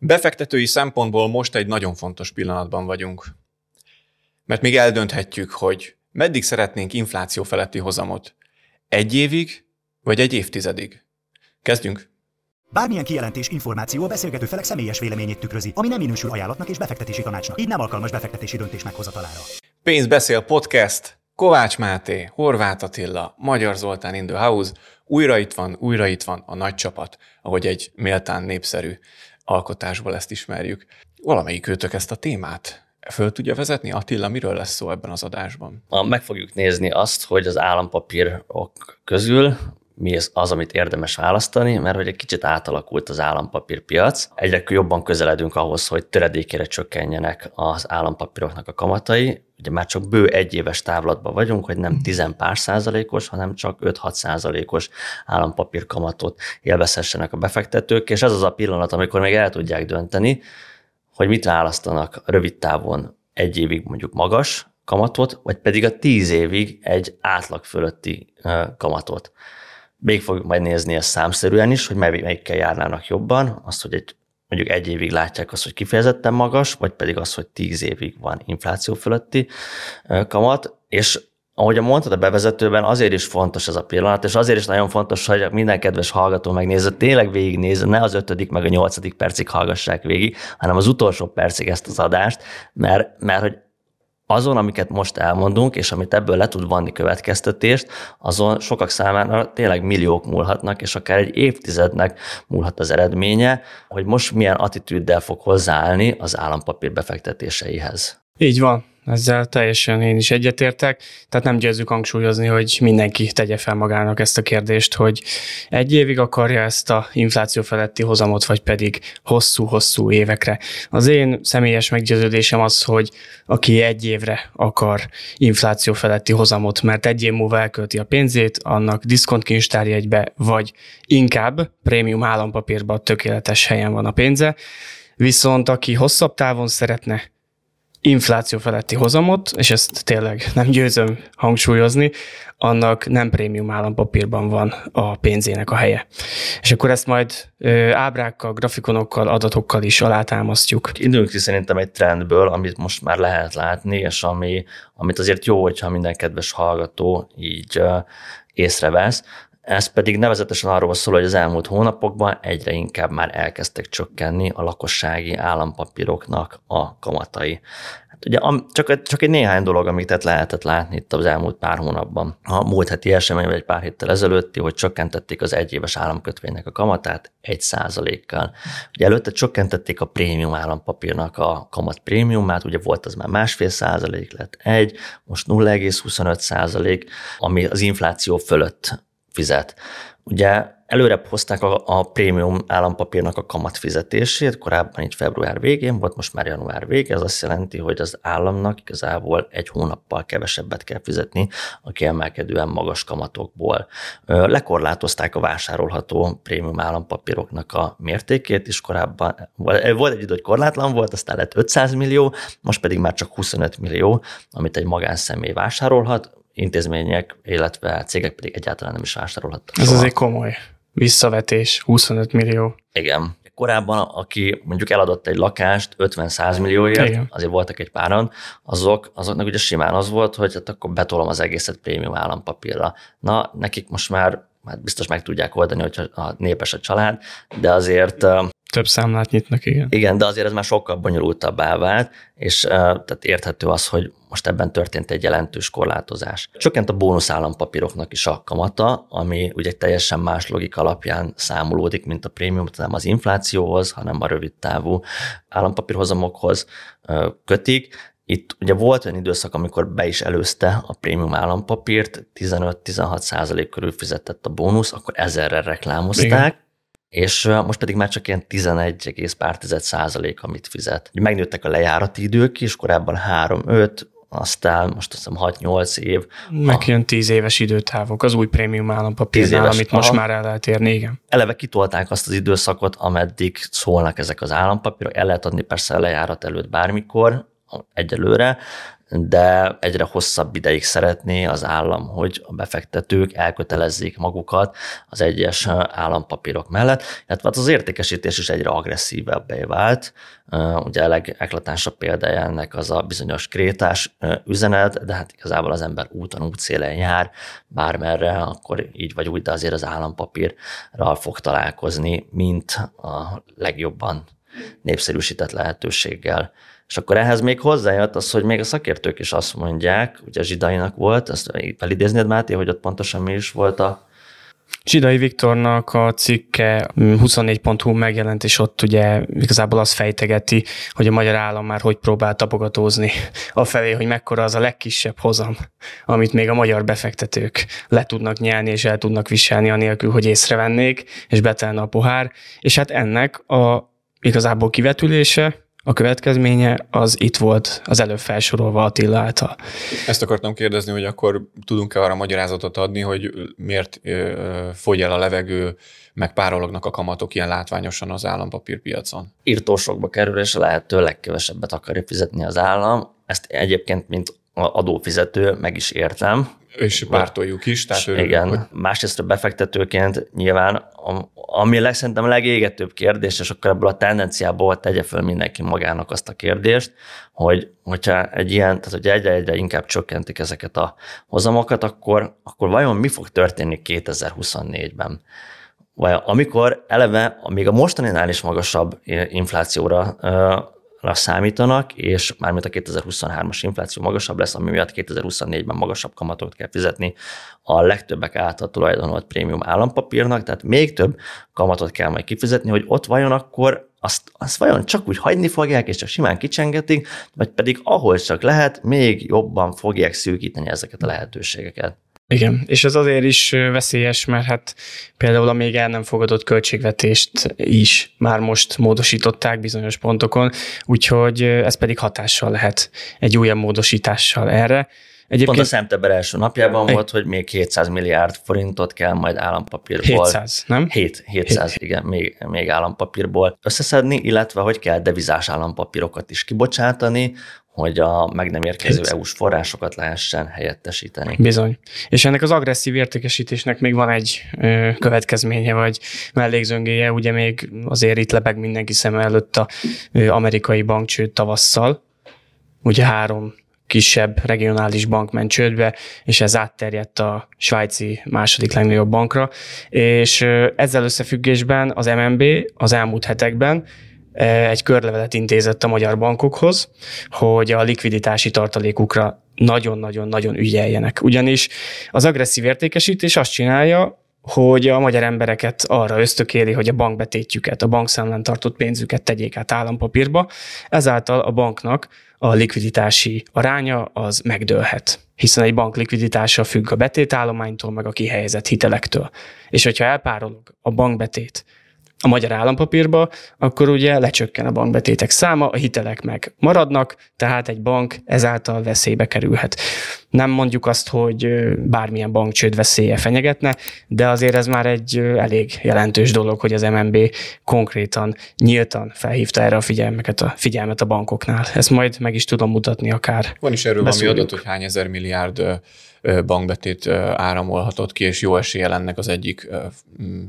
Befektetői szempontból most egy nagyon fontos pillanatban vagyunk. Mert még eldönthetjük, hogy meddig szeretnénk infláció feletti hozamot. Egy évig, vagy egy évtizedig? Kezdjünk! Bármilyen kijelentés, információ a beszélgető felek személyes véleményét tükrözi, ami nem minősül ajánlatnak és befektetési tanácsnak, így nem alkalmas befektetési döntés meghozatalára. Pénz beszél podcast, Kovács Máté, Horváth Attila, Magyar Zoltán in the house, újra itt van, újra itt van a nagy csapat, ahogy egy méltán népszerű alkotásból ezt ismerjük. Valamelyik őtök ezt a témát föl tudja vezetni? Attila, miről lesz szó ebben az adásban? Meg fogjuk nézni azt, hogy az állampapírok közül mi az, amit érdemes választani, mert hogy egy kicsit átalakult az állampapírpiac. Egyre jobban közeledünk ahhoz, hogy töredékére csökkenjenek az állampapíroknak a kamatai. Ugye már csak bő egy éves távlatban vagyunk, hogy nem 10 pár százalékos, hanem csak 5-6 százalékos állampapír kamatot élvezhessenek a befektetők, és ez az a pillanat, amikor még el tudják dönteni, hogy mit választanak rövid távon egy évig mondjuk magas kamatot, vagy pedig a tíz évig egy átlag fölötti kamatot. Még fogjuk majd nézni ezt számszerűen is, hogy melyikkel járnának jobban, azt, hogy egy, mondjuk egy évig látják azt, hogy kifejezetten magas, vagy pedig az, hogy tíz évig van infláció fölötti kamat, és ahogy mondtad a bevezetőben, azért is fontos ez a pillanat, és azért is nagyon fontos, hogy minden kedves hallgató megnézze, tényleg végignézze, ne az ötödik meg a nyolcadik percig hallgassák végig, hanem az utolsó percig ezt az adást, mert, mert hogy azon, amiket most elmondunk, és amit ebből le tud vanni következtetést, azon sokak számára tényleg milliók múlhatnak, és akár egy évtizednek múlhat az eredménye, hogy most milyen attitűddel fog hozzáállni az állampapír befektetéseihez. Így van ezzel teljesen én is egyetértek, tehát nem győzzük hangsúlyozni, hogy mindenki tegye fel magának ezt a kérdést, hogy egy évig akarja ezt a infláció feletti hozamot, vagy pedig hosszú-hosszú évekre. Az én személyes meggyőződésem az, hogy aki egy évre akar infláció feletti hozamot, mert egy év múlva elkölti a pénzét, annak diszkontkincstárjegybe, vagy inkább prémium állampapírba tökéletes helyen van a pénze, viszont aki hosszabb távon szeretne infláció feletti hozamot, és ezt tényleg nem győzöm hangsúlyozni, annak nem prémium állampapírban van a pénzének a helye. És akkor ezt majd ö, ábrákkal, grafikonokkal, adatokkal is alátámasztjuk. Indulunk ki szerintem egy trendből, amit most már lehet látni, és ami, amit azért jó, hogyha minden kedves hallgató így észrevesz, ez pedig nevezetesen arról szól, hogy az elmúlt hónapokban egyre inkább már elkezdtek csökkenni a lakossági állampapíroknak a kamatai. Hát ugye csak, csak egy néhány dolog, amit lehetett látni itt az elmúlt pár hónapban. A múlt heti esemény, vagy egy pár héttel ezelőtti, hogy csökkentették az egyéves államkötvénynek a kamatát egy százalékkal. Ugye előtte csökkentették a prémium állampapírnak a kamat prémiumát, ugye volt az már másfél százalék, lett egy, most 0,25 százalék, ami az infláció fölött fizet. Ugye előrebb hozták a, a prémium állampapírnak a kamatfizetését, korábban itt február végén volt, most már január vége, ez azt jelenti, hogy az államnak igazából egy hónappal kevesebbet kell fizetni a kiemelkedően magas kamatokból. Lekorlátozták a vásárolható prémium állampapíroknak a mértékét, és korábban volt egy idő, hogy korlátlan volt, aztán lett 500 millió, most pedig már csak 25 millió, amit egy magánszemély vásárolhat, intézmények, illetve cégek pedig egyáltalán nem is vásárolhattak. Ez azért komoly visszavetés, 25 millió. Igen. Korábban, aki mondjuk eladott egy lakást 50-100 millióért, Igen. azért voltak egy páran, azok, azoknak ugye simán az volt, hogy hát akkor betolom az egészet prémium állampapírra. Na, nekik most már hát biztos meg tudják oldani, hogyha a népes a család, de azért több számlát nyitnak, igen. Igen, de azért ez már sokkal bonyolultabbá vált, és uh, tehát érthető az, hogy most ebben történt egy jelentős korlátozás. Csökkent a bónusz állampapíroknak is a kamata, ami ugye teljesen más logika alapján számolódik, mint a prémium, nem az inflációhoz, hanem a rövid távú állampapírhozamokhoz uh, kötik, itt ugye volt olyan időszak, amikor be is előzte a prémium állampapírt, 15-16 százalék körül fizetett a bónusz, akkor ezerre reklámozták, Igen és most pedig már csak ilyen 11, pár százalék, amit fizet. Megnőttek a lejárati idők is, korábban 3-5, aztán most azt hiszem 6-8 év. Meg ilyen 10 éves időtávok az új prémium állampapírnál, amit most a... már el lehet érni, igen. Eleve kitolták azt az időszakot, ameddig szólnak ezek az állampapírok, el lehet adni persze a lejárat előtt bármikor, egyelőre, de egyre hosszabb ideig szeretné az állam, hogy a befektetők elkötelezzék magukat az egyes állampapírok mellett, illetve hát az értékesítés is egyre agresszívebbé vált. Ugye a legeklatánsabb példája ennek az a bizonyos krétás üzenet, de hát igazából az ember úton, útszélen jár, bármerre, akkor így vagy úgy, de azért az állampapírral fog találkozni, mint a legjobban népszerűsített lehetőséggel. És akkor ehhez még hozzájött az, hogy még a szakértők is azt mondják, ugye Zsidainak volt, ezt felidéznéd Máté, hogy ott pontosan mi is volt a Zsidai Viktornak a cikke 24.hu megjelent, és ott ugye igazából azt fejtegeti, hogy a magyar állam már hogy próbál tapogatózni felé, hogy mekkora az a legkisebb hozam, amit még a magyar befektetők le tudnak nyelni és el tudnak viselni anélkül, hogy észrevennék, és betelne a pohár. És hát ennek a igazából kivetülése, a következménye az itt volt az előbb felsorolva Attila által. Ezt akartam kérdezni, hogy akkor tudunk-e arra magyarázatot adni, hogy miért fogy el a levegő, meg párolognak a kamatok ilyen látványosan az állampapírpiacon? Írtósokba kerül, és a lehető legkevesebbet akarja fizetni az állam. Ezt egyébként, mint adófizető meg is értem. És pártoljuk is. Tehát örülünk, igen. Hogy... Másrészt a befektetőként nyilván, ami szerintem a legégetőbb kérdés, és akkor ebből a tendenciából tegye föl mindenki magának azt a kérdést, hogy hogyha egy ilyen, tehát hogy egyre-egyre inkább csökkentik ezeket a hozamokat, akkor, akkor vajon mi fog történni 2024-ben? Vagy amikor eleve még a mostaninál is magasabb inflációra számítanak, és mármint a 2023-as infláció magasabb lesz, ami miatt 2024-ben magasabb kamatot kell fizetni a legtöbbek által tulajdonolt prémium állampapírnak, tehát még több kamatot kell majd kifizetni, hogy ott vajon akkor azt, azt vajon csak úgy hagyni fogják, és csak simán kicsengetik, vagy pedig ahol csak lehet, még jobban fogják szűkíteni ezeket a lehetőségeket. Igen, és ez azért is veszélyes, mert hát például a még el nem fogadott költségvetést is már most módosították bizonyos pontokon, úgyhogy ez pedig hatással lehet egy újabb módosítással erre. Egyébként... Pont a szeptember első napjában egy... volt, hogy még 700 milliárd forintot kell majd állampapírból. 700, nem? 7, 700, 7. igen, még, még állampapírból összeszedni, illetve hogy kell devizás állampapírokat is kibocsátani, hogy a meg nem érkező EU-s forrásokat lehessen helyettesíteni. Bizony. És ennek az agresszív értékesítésnek még van egy ö, következménye, vagy mellékzöngéje, ugye még azért itt lebeg mindenki szem előtt a ö, amerikai bankcsőd tavasszal, ugye három kisebb regionális bank ment csődbe, és ez átterjedt a svájci második legnagyobb bankra, és ezzel összefüggésben az MNB az elmúlt hetekben egy körlevelet intézett a magyar bankokhoz, hogy a likviditási tartalékukra nagyon-nagyon-nagyon ügyeljenek. Ugyanis az agresszív értékesítés azt csinálja, hogy a magyar embereket arra ösztökéli, hogy a bankbetétjüket, a bankszámlán tartott pénzüket tegyék át állampapírba, ezáltal a banknak a likviditási aránya az megdőlhet hiszen egy bank likviditása függ a betétállománytól, meg a kihelyezett hitelektől. És hogyha elpárolog a bankbetét a magyar állampapírba, akkor ugye lecsökken a bankbetétek száma, a hitelek meg maradnak, tehát egy bank ezáltal veszélybe kerülhet. Nem mondjuk azt, hogy bármilyen bankcsőd veszélye fenyegetne, de azért ez már egy elég jelentős dolog, hogy az MNB konkrétan, nyíltan felhívta erre a figyelmeket, a figyelmet a bankoknál. Ezt majd meg is tudom mutatni akár. Van is erről valami adat, hogy hány ezer milliárd bankbetét áramolhatott ki, és jó esélye ennek az egyik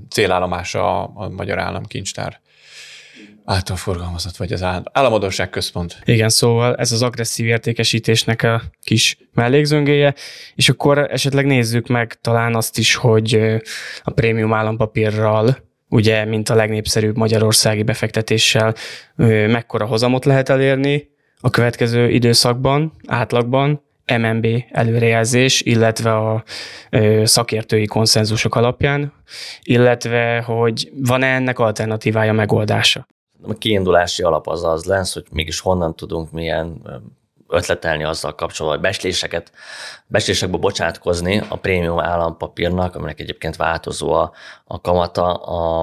célállomása a magyar államkincstár által forgalmazott, vagy az államadóság központ. Igen, szóval ez az agresszív értékesítésnek a kis mellékzöngéje, és akkor esetleg nézzük meg talán azt is, hogy a prémium állampapírral ugye, mint a legnépszerűbb magyarországi befektetéssel mekkora hozamot lehet elérni a következő időszakban, átlagban, MNB előrejelzés, illetve a szakértői konszenzusok alapján, illetve hogy van-e ennek alternatívája, megoldása? A kiindulási alap az az lesz, hogy mégis honnan tudunk milyen ötletelni azzal kapcsolatban, hogy besléseket, beslésekbe bocsátkozni a prémium állampapírnak, aminek egyébként változó a, a kamata, a,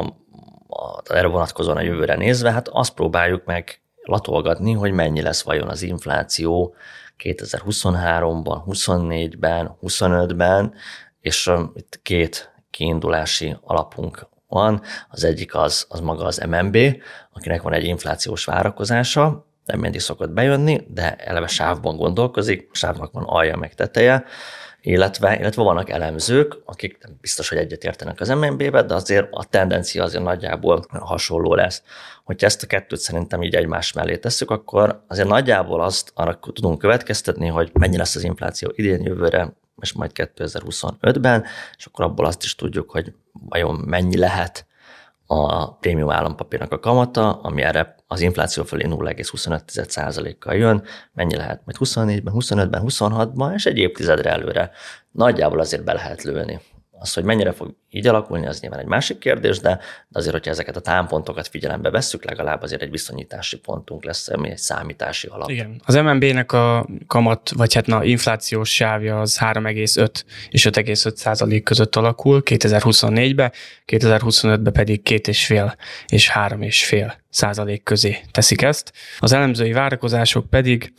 a, erre vonatkozóan a jövőre nézve, hát azt próbáljuk meg latolgatni, hogy mennyi lesz vajon az infláció 2023-ban, 24-ben, 25-ben, és itt két kiindulási alapunk van. Az egyik az, az maga az MNB, akinek van egy inflációs várakozása, nem mindig szokott bejönni, de eleve sávban gondolkozik, sávnak van alja meg teteje, illetve, illetve vannak elemzők, akik nem biztos, hogy egyetértenek az MNB-be, de azért a tendencia azért nagyjából hasonló lesz. Hogyha ezt a kettőt szerintem így egymás mellé tesszük, akkor azért nagyjából azt arra tudunk következtetni, hogy mennyi lesz az infláció idén, jövőre, és majd 2025-ben, és akkor abból azt is tudjuk, hogy vajon mennyi lehet a prémium állampapírnak a kamata, ami erre az infláció felé 0,25%-kal jön, mennyi lehet majd 24-ben, 25-ben, 26-ban, és egy évtizedre előre. Nagyjából azért be lehet lőni. Az, hogy mennyire fog így alakulni, az nyilván egy másik kérdés, de, azért, hogyha ezeket a támpontokat figyelembe vesszük, legalább azért egy viszonyítási pontunk lesz, ami egy számítási alap. Igen. Az MNB-nek a kamat, vagy hát na, inflációs sávja az 3,5 és 5,5 százalék között alakul 2024-ben, 2025-ben pedig 2,5 és 3,5 százalék közé teszik ezt. Az elemzői várakozások pedig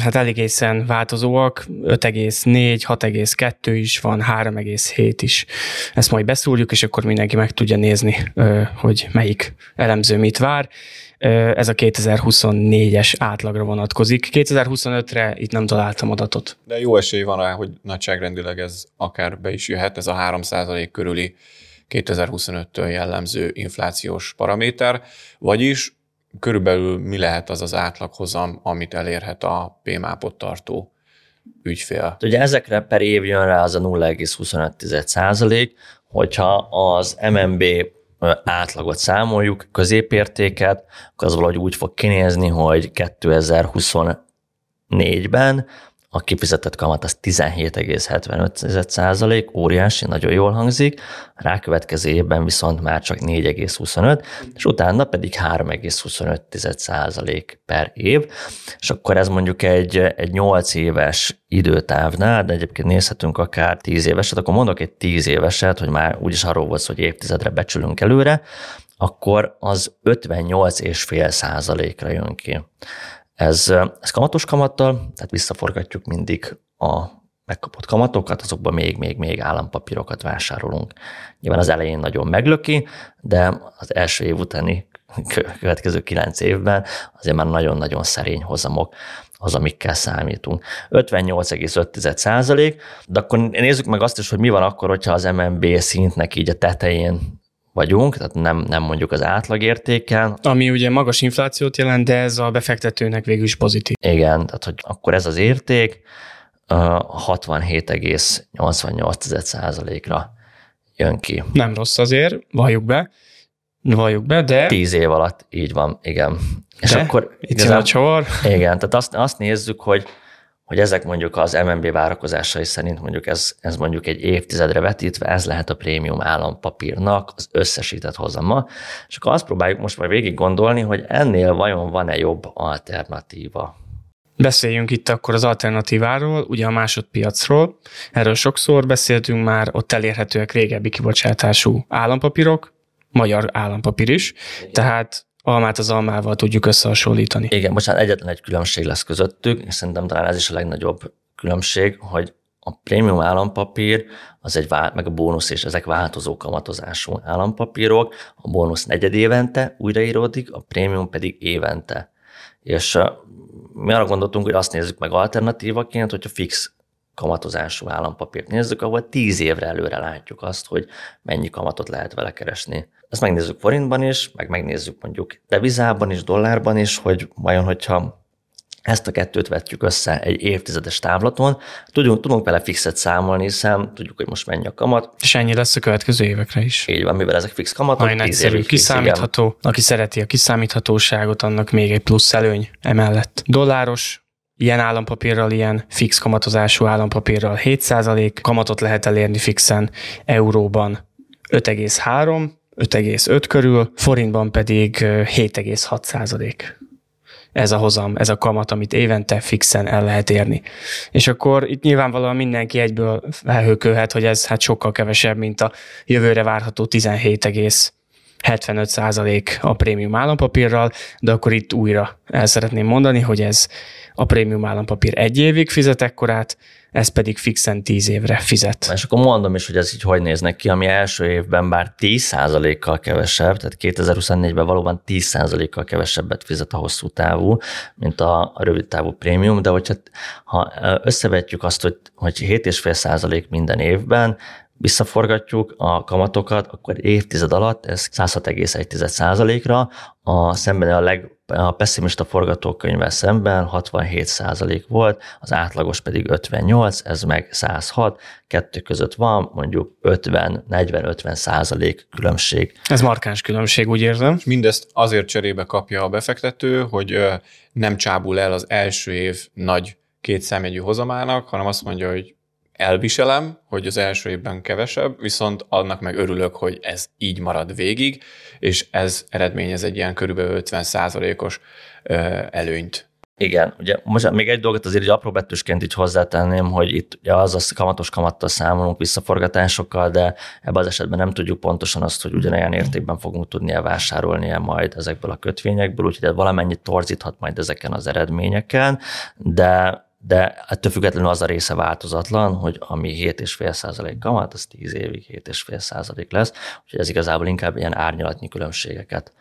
hát elég egészen változóak, 5,4, 6,2 is van, 3,7 is. Ezt majd beszúrjuk, és akkor mindenki meg tudja nézni, hogy melyik elemző mit vár. Ez a 2024-es átlagra vonatkozik. 2025-re itt nem találtam adatot. De jó esély van rá, hogy nagyságrendileg ez akár be is jöhet, ez a 3% körüli 2025-től jellemző inflációs paraméter, vagyis körülbelül mi lehet az az átlaghozam, amit elérhet a PMAP-ot tartó ügyfél? Ugye ezekre per év jön rá az a 0,25 százalék, hogyha az MNB átlagot számoljuk, középértéket, akkor az valahogy úgy fog kinézni, hogy 2024-ben a kifizetett kamat az 17,75 százalék, óriási, nagyon jól hangzik, rákövetkező évben viszont már csak 4,25, és utána pedig 3,25 százalék per év, és akkor ez mondjuk egy, egy 8 éves időtávnál, de egyébként nézhetünk akár 10 éveset, akkor mondok egy 10 éveset, hogy már úgyis arról volt hogy évtizedre becsülünk előre, akkor az 58,5 százalékra jön ki. Ez, ez kamatos kamattal, tehát visszaforgatjuk mindig a megkapott kamatokat, azokban még, még, még állampapírokat vásárolunk. Nyilván az elején nagyon meglöki, de az első év utáni következő kilenc évben azért már nagyon-nagyon szerény hozamok az, amikkel számítunk. 58,5 százalék, de akkor nézzük meg azt is, hogy mi van akkor, hogyha az MNB szintnek így a tetején vagyunk, tehát nem, nem mondjuk az átlagértéken. Ami ugye magas inflációt jelent, de ez a befektetőnek végül is pozitív. Igen, tehát hogy akkor ez az érték 67,88%-ra jön ki. Nem rossz azért, valljuk be, valljuk be, de... Tíz év alatt, így van, igen. És de? akkor itt igazán, a csavar. Igen, tehát azt, azt nézzük, hogy hogy ezek mondjuk az MNB várakozásai szerint mondjuk ez, ez mondjuk egy évtizedre vetítve, ez lehet a prémium állampapírnak az összesített hozama, és akkor azt próbáljuk most már végig gondolni, hogy ennél vajon van-e jobb alternatíva. Beszéljünk itt akkor az alternatíváról, ugye a másodpiacról. Erről sokszor beszéltünk már, ott elérhetőek régebbi kibocsátású állampapírok, magyar állampapír is, tehát almát az almával tudjuk összehasonlítani. Igen, bocsánat, egyetlen egy különbség lesz közöttük, és szerintem talán ez is a legnagyobb különbség, hogy a prémium állampapír, az egy, meg a bónusz és ezek változó kamatozású állampapírok, a bónusz negyed évente újraíródik, a prémium pedig évente. És mi arra gondoltunk, hogy azt nézzük meg alternatívaként, hogyha fix kamatozású állampapírt nézzük, ahol tíz évre előre látjuk azt, hogy mennyi kamatot lehet vele keresni. Ezt megnézzük forintban is, meg megnézzük mondjuk devizában is, dollárban is, hogy vajon, hogyha ezt a kettőt vetjük össze egy évtizedes távlaton, tudunk, tudunk vele fixet számolni, hiszen tudjuk, hogy most mennyi a kamat. És ennyi lesz a következő évekre is. Így van, mivel ezek fix kamatok. Nagyon egyszerű, kiszámítható. Igen. Aki szereti a kiszámíthatóságot, annak még egy plusz előny emellett. Dolláros Ilyen állampapírral, ilyen fix kamatozású állampapírral 7% kamatot lehet elérni fixen, euróban 5,3, 5,5 körül, forintban pedig 7,6 ez a hozam, ez a kamat, amit évente fixen el lehet érni. És akkor itt nyilvánvalóan mindenki egyből felhőkölhet, hogy ez hát sokkal kevesebb, mint a jövőre várható 17, 75% a prémium állampapírral, de akkor itt újra el szeretném mondani, hogy ez a prémium állampapír egy évig fizet ekkorát, ez pedig fixen 10 évre fizet. És akkor mondom is, hogy ez így hogy néznek ki, ami első évben bár 10%-kal kevesebb, tehát 2024-ben valóban 10%-kal kevesebbet fizet a hosszú távú, mint a, a rövid távú prémium, de hogyha ha összevetjük azt, hogy, hogy 7,5% minden évben, visszaforgatjuk a kamatokat, akkor évtized alatt ez 106,1%-ra, a szemben a leg a pessimista forgatókönyvvel szemben 67% volt, az átlagos pedig 58, ez meg 106, kettő között van mondjuk 50, 40-50 százalék különbség. Ez markáns különbség, úgy érzem. Mindezt azért cserébe kapja a befektető, hogy nem csábul el az első év nagy két számjegyű hozamának, hanem azt mondja, hogy elviselem, hogy az első évben kevesebb, viszont annak meg örülök, hogy ez így marad végig, és ez eredményez egy ilyen körülbelül 50%-os előnyt. Igen, ugye most még egy dolgot azért egy apró betűsként így hozzátenném, hogy itt ugye az a kamatos kamattal számolunk visszaforgatásokkal, de ebben az esetben nem tudjuk pontosan azt, hogy ugyanolyan értékben fogunk tudni elvásárolni majd ezekből a kötvényekből, úgyhogy valamennyit torzíthat majd ezeken az eredményeken, de de ettől függetlenül az a része változatlan, hogy ami 7,5% kamat, az 10 évig 7,5% lesz, úgyhogy ez igazából inkább ilyen árnyalatnyi különbségeket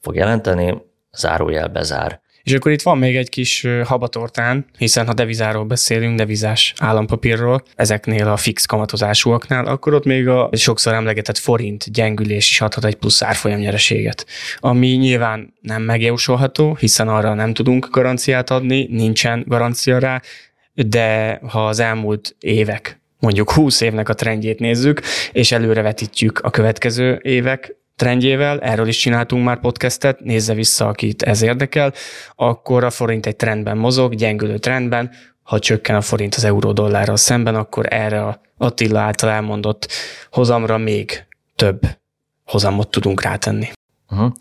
fog jelenteni, zárójel bezár. És akkor itt van még egy kis habatortán, hiszen ha devizáról beszélünk, devizás állampapírról, ezeknél a fix kamatozásúaknál, akkor ott még a sokszor emlegetett forint gyengülés is adhat egy plusz árfolyam nyereséget, ami nyilván nem megjósolható, hiszen arra nem tudunk garanciát adni, nincsen garancia rá, de ha az elmúlt évek mondjuk 20 évnek a trendjét nézzük, és előrevetítjük a következő évek trendjével, erről is csináltunk már podcastet, nézze vissza, akit ez érdekel, akkor a forint egy trendben mozog, gyengülő trendben, ha csökken a forint az euró dollárral szemben, akkor erre a Attila által elmondott hozamra még több hozamot tudunk rátenni. Uh-huh.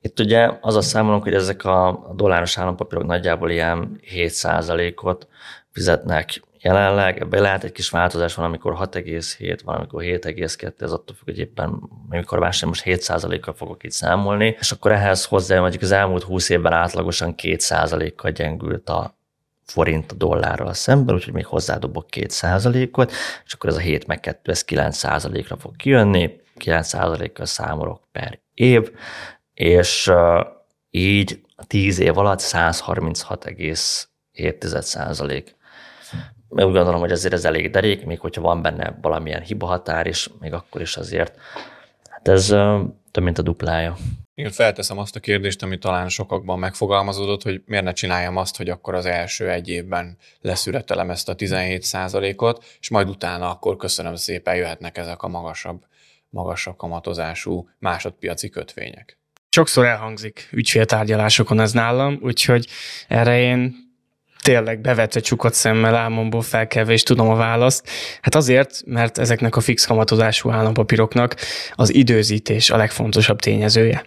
Itt ugye az a számolunk, hogy ezek a dolláros állampapírok nagyjából ilyen 7%-ot fizetnek jelenleg. Ebben lehet egy kis változás, van, amikor 6,7, van, amikor 7,2, ez attól függ, hogy éppen amikor vásárolom, most 7%-kal fogok itt számolni, és akkor ehhez hozzá, mondjuk az elmúlt 20 évben átlagosan 2%-kal gyengült a forint a dollárral szemben, úgyhogy még hozzádobok 2%-ot, és akkor ez a 7 meg 2, ez 9%-ra fog kijönni, 9%-kal számolok per év, és így 10 év alatt 136,7% mert úgy gondolom, hogy azért ez elég derék, még hogyha van benne valamilyen hibahatár is, még akkor is azért, hát ez több, mint a duplája. Én felteszem azt a kérdést, ami talán sokakban megfogalmazódott, hogy miért ne csináljam azt, hogy akkor az első egy évben leszületelem ezt a 17 ot és majd utána akkor köszönöm szépen, jöhetnek ezek a magasabb, magasabb kamatozású másodpiaci kötvények. Sokszor elhangzik ügyféltárgyalásokon ez nálam, úgyhogy erre én tényleg bevetve csukott szemmel álmomból felkelve, és tudom a választ. Hát azért, mert ezeknek a fix kamatozású állampapíroknak az időzítés a legfontosabb tényezője.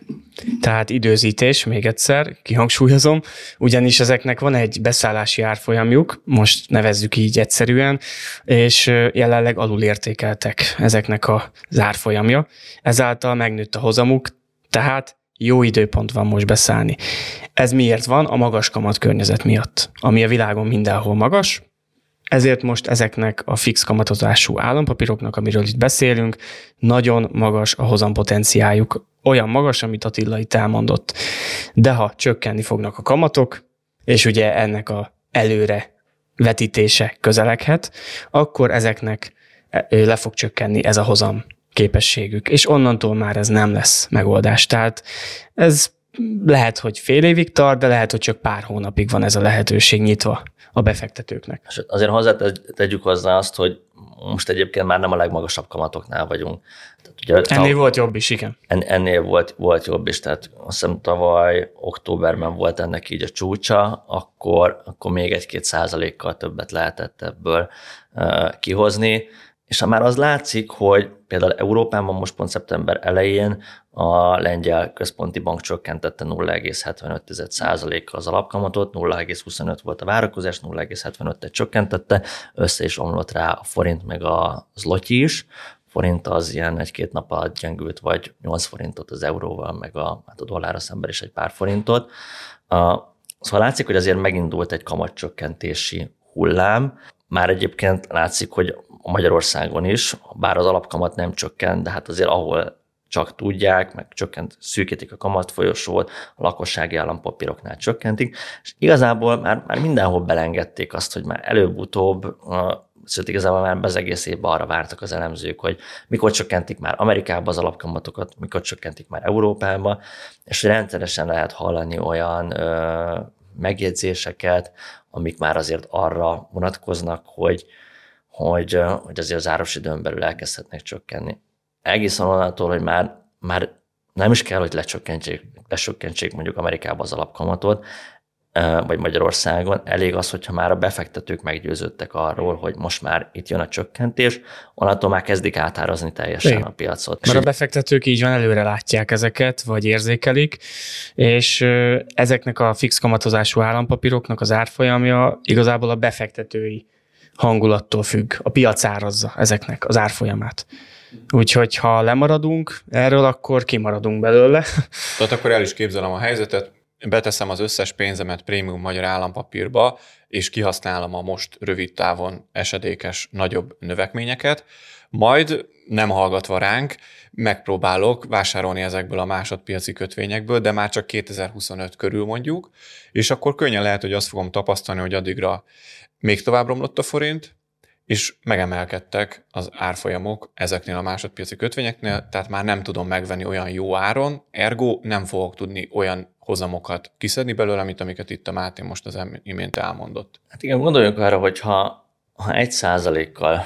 Tehát időzítés, még egyszer, kihangsúlyozom, ugyanis ezeknek van egy beszállási árfolyamjuk, most nevezzük így egyszerűen, és jelenleg alulértékeltek ezeknek a árfolyamja. Ezáltal megnőtt a hozamuk, tehát jó időpont van most beszállni. Ez miért van? A magas kamat környezet miatt, ami a világon mindenhol magas, ezért most ezeknek a fix kamatozású állampapíroknak, amiről itt beszélünk, nagyon magas a hozampotenciájuk, olyan magas, amit Attila itt elmondott. De ha csökkenni fognak a kamatok, és ugye ennek a előre vetítése közeleghet, akkor ezeknek le fog csökkenni ez a hozam képességük, és onnantól már ez nem lesz megoldás. Tehát ez lehet, hogy fél évig tart, de lehet, hogy csak pár hónapig van ez a lehetőség nyitva a befektetőknek. És azért hozzá tegyük hozzá azt, hogy most egyébként már nem a legmagasabb kamatoknál vagyunk. Tehát ugye, ennél a, volt jobb is, igen. En, ennél volt, volt jobb is, tehát azt hiszem tavaly októberben volt ennek így a csúcsa, akkor, akkor még egy-két százalékkal többet lehetett ebből uh, kihozni. És ha már az látszik, hogy például Európában most pont szeptember elején a lengyel központi bank csökkentette 0,75%-kal az alapkamatot, 0,25 volt a várakozás, 0,75-et csökkentette, össze is omlott rá a forint meg a zloty is, forint az ilyen egy-két nap alatt gyengült, vagy 8 forintot az euróval, meg a, hát a dollárra szemben is egy pár forintot. Szóval látszik, hogy azért megindult egy kamatcsökkentési hullám. Már egyébként látszik, hogy Magyarországon is, bár az alapkamat nem csökkent, de hát azért ahol csak tudják, meg csökkent, szűkítik a kamatfolyosót, a lakossági állampapíroknál csökkentik, és igazából már, már mindenhol belengedték azt, hogy már előbb-utóbb Szóval igazából már az egész évben arra vártak az elemzők, hogy mikor csökkentik már Amerikába az alapkamatokat, mikor csökkentik már Európába, és rendszeresen lehet hallani olyan ö, megjegyzéseket, amik már azért arra vonatkoznak, hogy, hogy, hogy azért az áros időn belül elkezdhetnek csökkenni. Egészen onnantól, hogy már, már nem is kell, hogy lecsökkentsék, lecsökkentsék mondjuk Amerikába az alapkamatot, vagy Magyarországon, elég az, hogyha már a befektetők meggyőződtek arról, hogy most már itt jön a csökkentés, onnantól már kezdik átárazni teljesen Igen. a piacot. Mert a befektetők így van, előre látják ezeket, vagy érzékelik, és ezeknek a fix kamatozású állampapíroknak az árfolyamja igazából a befektetői hangulattól függ. A piac árazza ezeknek az árfolyamát. Úgyhogy ha lemaradunk erről, akkor kimaradunk belőle. Tehát akkor el is képzelem a helyzetet, beteszem az összes pénzemet prémium magyar állampapírba, és kihasználom a most rövid távon esedékes nagyobb növekményeket, majd nem hallgatva ránk, megpróbálok vásárolni ezekből a másodpiaci kötvényekből, de már csak 2025 körül mondjuk, és akkor könnyen lehet, hogy azt fogom tapasztalni, hogy addigra még tovább romlott a forint, és megemelkedtek az árfolyamok ezeknél a másodpiaci kötvényeknél, tehát már nem tudom megvenni olyan jó áron, ergo nem fogok tudni olyan hozamokat kiszedni belőle, mint amiket itt a Máté most az imént elmondott. Hát igen, gondoljunk arra, hogy ha, ha egy százalékkal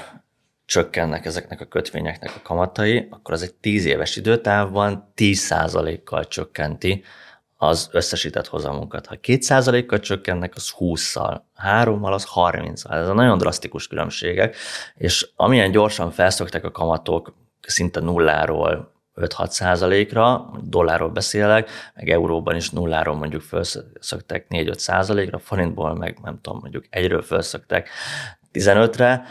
csökkennek ezeknek a kötvényeknek a kamatai, akkor az egy tíz éves időtávban 10 százalékkal csökkenti az összesített hozamunkat. Ha 2%-kal csökkennek, az 20-szal, 3-mal az 30-szal. Ez a nagyon drasztikus különbségek, és amilyen gyorsan felszoktak a kamatok szinte nulláról 5-6 százalékra, dollárról beszélek, meg euróban is nulláról mondjuk felszöktek 4-5 százalékra, forintból meg nem tudom, mondjuk egyről felszöktek 15-re,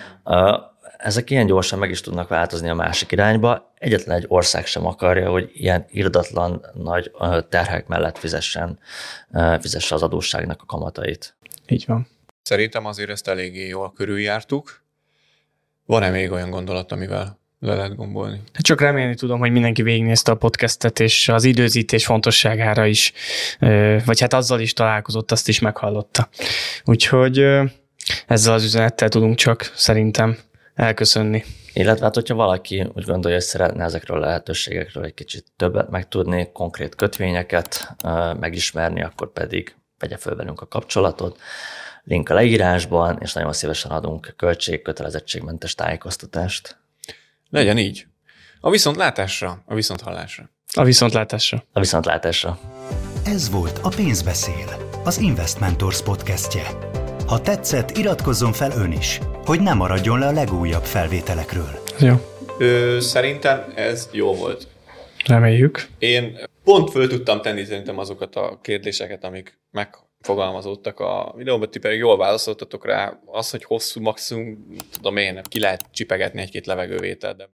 ezek ilyen gyorsan meg is tudnak változni a másik irányba. Egyetlen egy ország sem akarja, hogy ilyen irdatlan nagy terhek mellett fizessen, fizesse az adósságnak a kamatait. Így van. Szerintem azért ezt eléggé jól körüljártuk. Van-e még olyan gondolat, amivel le lehet gombolni? Csak remélni tudom, hogy mindenki végignézte a podcastet, és az időzítés fontosságára is, vagy hát azzal is találkozott, azt is meghallotta. Úgyhogy ezzel az üzenettel tudunk csak szerintem elköszönni. Illetve hát, hogyha valaki úgy gondolja, hogy szeretne ezekről a lehetőségekről egy kicsit többet megtudni, konkrét kötvényeket megismerni, akkor pedig vegye föl velünk a kapcsolatot. Link a leírásban, és nagyon szívesen adunk költség, kötelezettségmentes tájékoztatást. Legyen így. A viszontlátásra, a viszonthallásra. A viszontlátásra. A viszontlátásra. Ez volt a Pénzbeszél, az Investmentors podcastje. Ha tetszett, iratkozzon fel ön is, hogy ne maradjon le a legújabb felvételekről. Jó. Ö, szerintem ez jó volt. Reméljük. Én pont föl tudtam tenni szerintem azokat a kérdéseket, amik megfogalmazódtak a videóban, ti pedig jól válaszoltatok rá. Az, hogy hosszú maximum, tudom én, ki lehet csipegetni egy-két levegővétel, de